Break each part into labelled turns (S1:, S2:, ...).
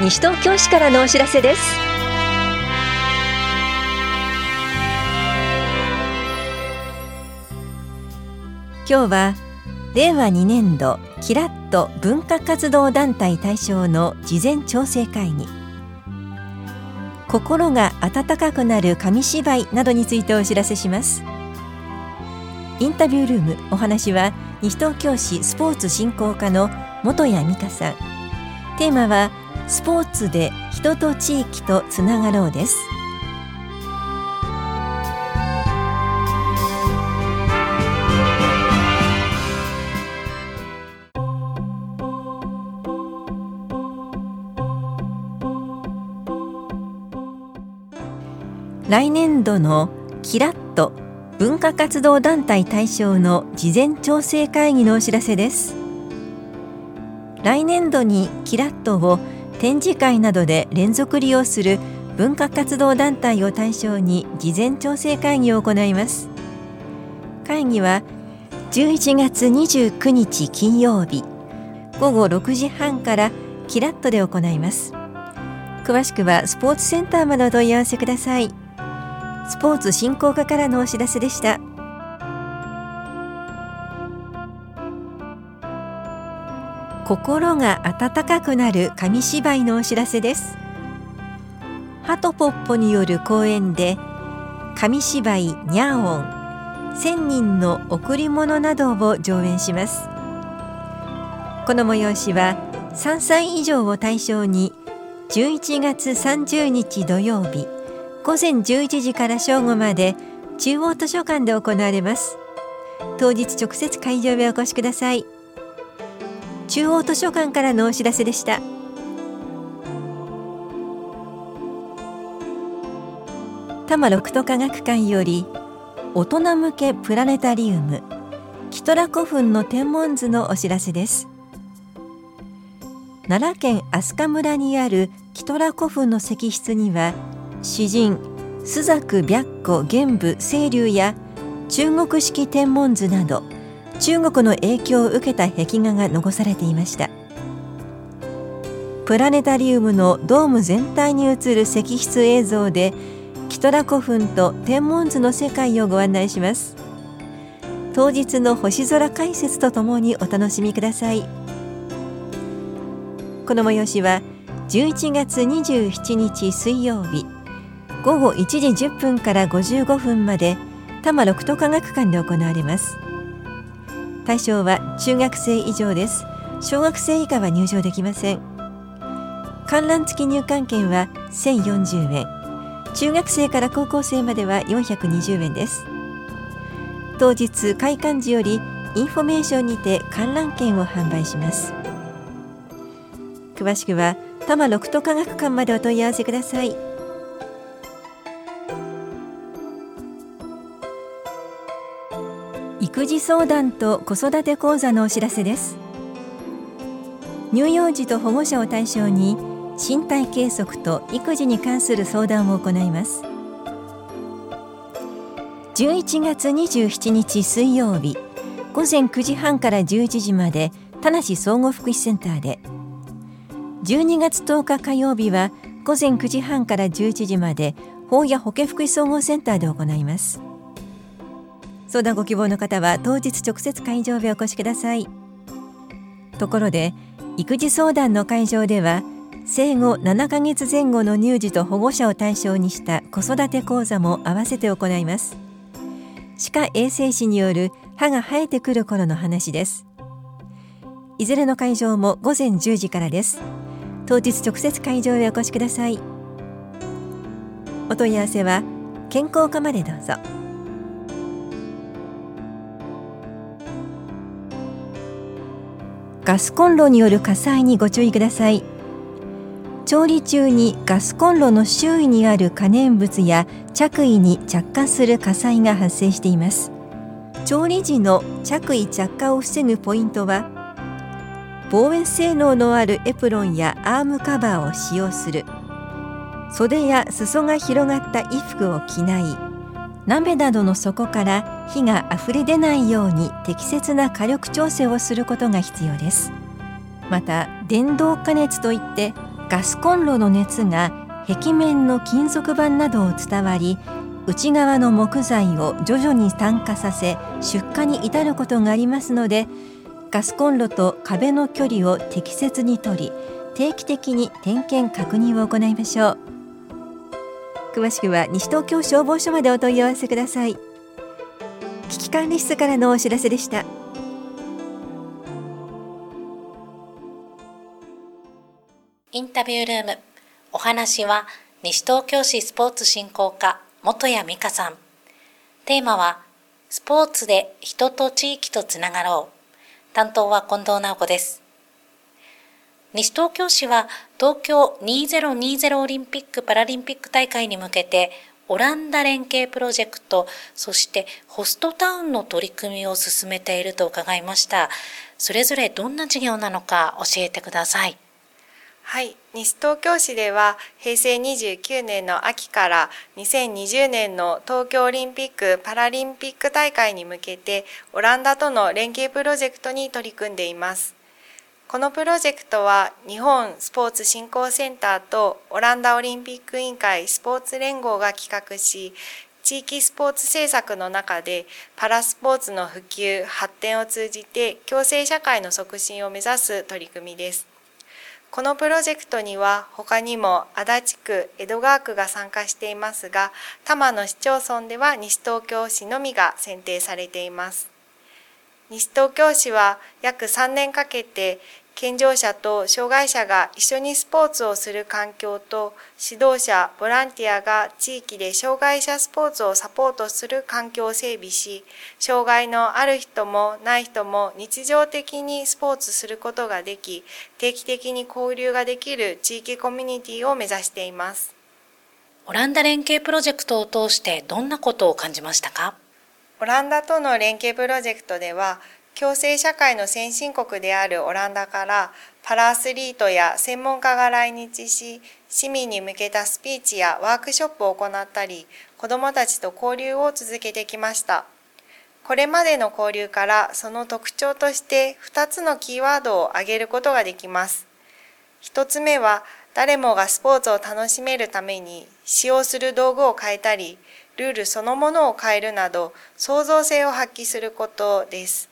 S1: 西東京市からのお知らせです。今日は令和2年度キラッと文化活動団体対象の事前調整会議。心が温かくなる紙芝居などについてお知らせします。インタビュールームお話は西東京市スポーツ振興課の本谷美香さん。テーマはスポーツで人と地域とつながろうです。来年度のキラッと文化活動団体対象の事前調整会議のお知らせです。来年度にキラッとを展示会などで連続利用する文化活動団体を対象に事前調整会議を行います。会議は11月29日金曜日午後6時半からキラッとで行います。詳しくはスポーツセンターまでお問い合わせください。スポーツ振興課からのお知らせでした。心が温かくなる紙芝居のお知らせです。ハトポッポによる公演で紙芝居ニャーオン千人の贈り物などを上演します。この催しは3歳以上を対象に11月30日土曜日午前11時から正午まで中央図書館で行われます。当日直接会場へお越しください。中央図書館からのお知らせでした。多摩六都科学館より大人向けプラネタリウムキトラ古墳の天文図のお知らせです。奈良県飛鳥村にあるキトラ古墳の石室には詩人朱雀白虎玄武清流や中国式天文図など中国の影響を受けた壁画が残されていました。プラネタリウムのドーム全体に映る石室映像でキトラ古墳と天文図の世界をご案内します。当日の星空解説とともにお楽しみください。この催しは11月27日水曜日午後1時10分から55分まで多摩六都科学館で行われます。対象は中学生以上です。小学生以下は入場できません。観覧付き入館券は1040円。中学生から高校生までは420円です。当日開館時よりインフォメーションにて観覧券を販売します。詳しくは多摩六都科学館までお問い合わせください。育児相談と子育て講座のお知らせです。乳幼児と保護者を対象に身体計測と育児に関する相談を行います。11月27日水曜日午前9時半から11時まで田無総合福祉センターで。12月10日火曜日は午前9時半から11時まで法や保健福祉総合センターで行います。相談ご希望の方は当日直接会場へお越しください。ところで育児相談の会場では生後7ヶ月前後の乳児と保護者を対象にした子育て講座も合わせて行います。歯科衛生士による歯が生えてくる頃の話です。いずれの会場も午前10時からです。当日直接会場へお越しください。お問い合わせは健康課までどうぞ。ガスコンロによる火災にご注意ください。調理中にガスコンロの周囲にある可燃物や着衣に着火する火災が発生しています。調理時の着衣着火を防ぐポイントは防煙性能のあるエプロンやアームカバーを使用する。袖や裾が広がった衣服を着ない。鍋などの底から火があふれ出ないように適切な火力調整をすることが必要です。また電動加熱といってガスコンロの熱が壁面の金属板などを伝わり内側の木材を徐々に炭化させ出荷に至ることがありますのでガスコンロと壁の距離を適切にとり定期的に点検確認を行いましょう。詳しくは西東京消防署までお問い合わせください。危機管理室からのお知らせでした。
S2: インタビュールーム。お話は西東京市スポーツ振興課元谷美香さん。テーマはスポーツで人と地域とつながろう。担当は近藤直子です。西東京市は東京2020オリンピック・パラリンピック大会に向けてオランダ連携プロジェクト、そしてホストタウンの取り組みを進めていると伺いました。それぞれどんな事業なのか教えてください。
S3: はい、西東京市では平成29年の秋から2020年の東京オリンピック・パラリンピック大会に向けてオランダとの連携プロジェクトに取り組んでいます。このプロジェクトは日本スポーツ振興センターとオランダオリンピック委員会スポーツ連合が企画し、地域スポーツ政策の中でパラスポーツの普及、発展を通じて共生社会の促進を目指す取り組みです。このプロジェクトには他にも足立区、江戸川区が参加していますが、多摩の市町村では西東京市のみが選定されています。西東京市は約3年かけて健常者と障害者が一緒にスポーツをする環境と指導者、ボランティアが地域で障害者スポーツをサポートする環境を整備し、障害のある人もない人も日常的にスポーツすることができ、定期的に交流ができる地域コミュニティを目指しています。
S2: オランダ連携プロジェクトを通してどんなことを感じましたか？
S3: オランダとの連携プロジェクトでは、共生社会の先進国であるオランダからパラアスリートや専門家が来日し、市民に向けたスピーチやワークショップを行ったり、子どもたちと交流を続けてきました。これまでの交流からその特徴として2つのキーワードを挙げることができます。1つ目は誰もがスポーツを楽しめるために使用する道具を変えたり、ルールそのものを変えるなど創造性を発揮することです。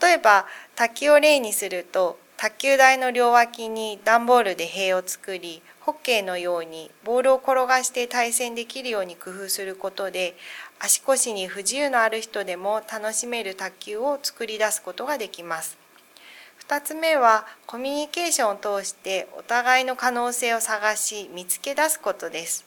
S3: 例えば卓球を例にすると卓球台の両脇に段ボールで塀を作りホッケーのようにボールを転がして対戦できるように工夫することで足腰に不自由のある人でも楽しめる卓球を作り出すことができます。2つ目はコミュニケーションを通してお互いの可能性を探し見つけ出すことです。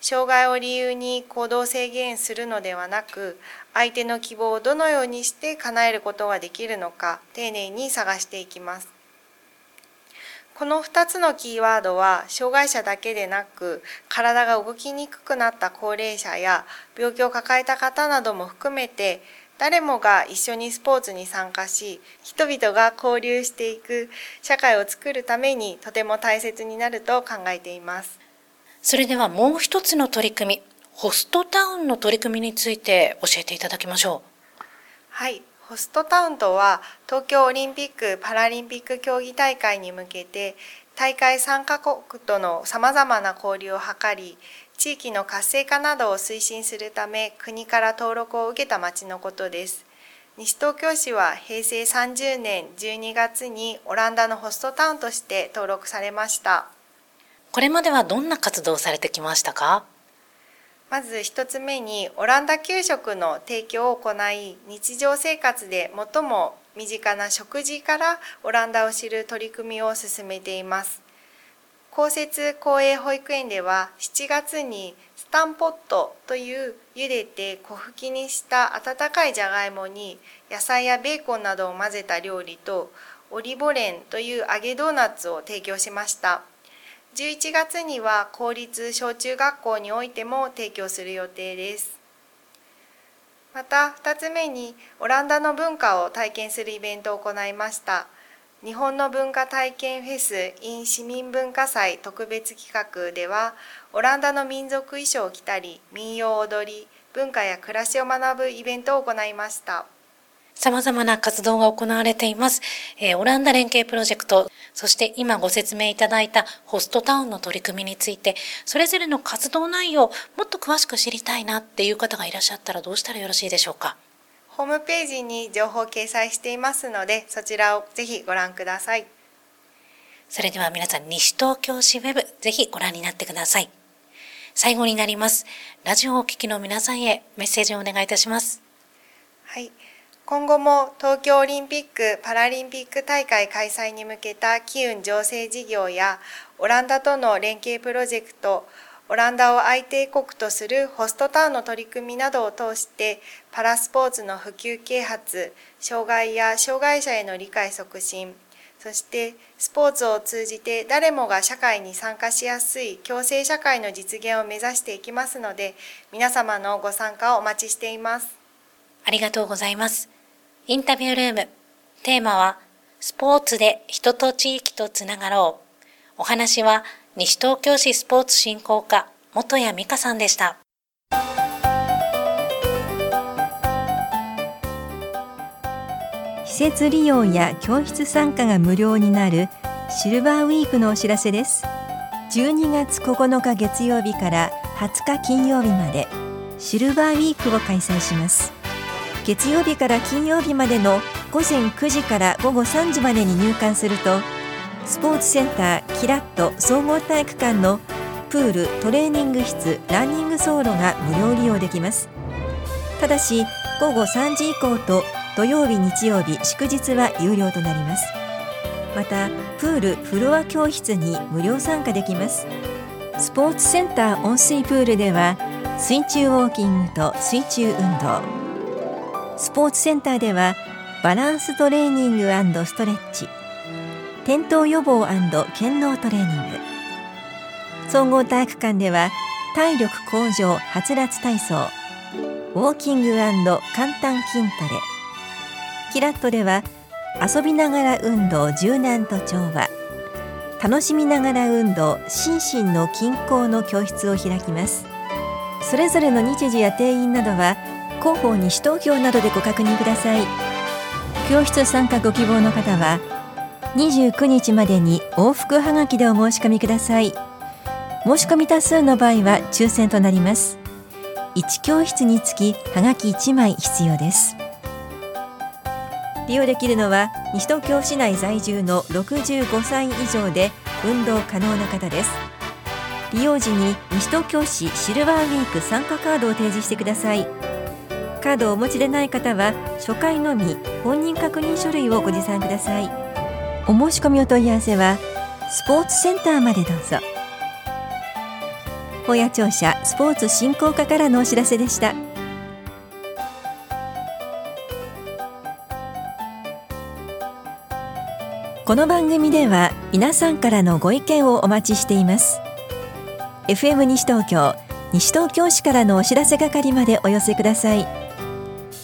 S3: 障害を理由に行動制限するのではなく相手の希望をどのようにして叶えることができるのか丁寧に探していきますこの2つのキーワードは障害者だけでなく体が動きにくくなった高齢者や病気を抱えた方なども含めて誰もが一緒にスポーツに参加し人々が交流していく社会を作るためにとても大切になると考えています。
S2: それではもう一つの取り組み、ホストタウンの取り組みについて教えていただきましょう。
S3: はい、ホストタウンとは東京オリンピック・パラリンピック競技大会に向けて大会参加国とのさまざまな交流を図り地域の活性化などを推進するため国から登録を受けた町のことです。西東京市は平成30年12月にオランダのホストタウンとして登録されました。
S2: これまではどんな活動をされてきましたか？
S3: まず一つ目にオランダ給食の提供を行い日常生活で最も身近な食事からオランダを知る取り組みを進めています公設公営保育園では7月にスタンポットという茹でて小吹きにした温かいじゃがいもに野菜やベーコンなどを混ぜた料理とオリボレンという揚げドーナツを提供しました。11月には公立小中学校においても提供する予定です。また2つ目にオランダの文化を体験するイベントを行いました。日本の文化体験フェス in 市民文化祭特別企画ではオランダの民族衣装を着たり民謡を踊り文化や暮らしを学ぶイベントを行いました。
S2: 様々な活動が行われています。えー、オランダ連携プロジェクト、そして今ご説明いただいたホストタウンの取り組みについて、それぞれの活動内容、もっと詳しく知りたいなっていう方がいらっしゃったらどうしたらよろしいでしょうか？
S3: ホームページに情報掲載していますので、そちらをぜひご覧ください。
S2: それでは皆さん、西東京市ウェブ、ぜひご覧になってください。最後になります。ラジオをお聞きの皆さんへメッセージをお願いいたします。
S3: はい。今後も東京オリンピック・パラリンピック大会開催に向けた機運醸成事業やオランダとの連携プロジェクト、オランダを相手国とするホストタウンの取り組みなどを通してパラスポーツの普及啓発、障害や障害者への理解促進、そしてスポーツを通じて誰もが社会に参加しやすい共生社会の実現を目指していきますので皆様のご参加をお待ちしています。
S2: ありがとうございます。インタビュールーム。テーマはスポーツで人と地域とつながろう。お話は西東京市スポーツ振興課元谷美香さんでした。
S1: 施設利用や教室参加が無料になるシルバーウィークのお知らせです。12月9日月曜日から20日金曜日までシルバーウィークを開催します。月曜日から金曜日までの午前9時から午後3時までに入館するとスポーツセンターキラット総合体育館のプールトレーニング室ランニング走路が無料利用できます。ただし午後3時以降と土曜日日曜日祝日は有料となります。またプールフロア教室に無料参加できます。スポーツセンター温水プールでは水中ウォーキングと水中運動。スポーツセンターではバランストレーニングストレッチ転倒予防健脳トレーニング。総合体育館では体力向上はつらつ体操ウォーキング簡単筋トレ。キラットでは遊びながら運動柔軟と調和。楽しみながら運動心身の均衡の教室を開きます。それぞれの日時や定員などは広報西東京などでご確認ください。教室参加ご希望の方は29日までに往復はがきでお申し込みください。申し込み多数の場合は抽選となります。1教室につきはがき1枚必要です。利用できるのは西東京市内在住の65歳以上で運動可能な方です。利用時に西東京市シルバーウィーク参加カードを提示してください。カードをお持ちでない方は初回のみ本人確認書類をご持参ください。お申し込みお問い合わせはスポーツセンターまでどうぞ。本屋庁舎スポーツ振興課からのお知らせでした。この番組では皆さんからのご意見をお待ちしています。FM 西東京西東京市からのお知らせ係までお寄せください。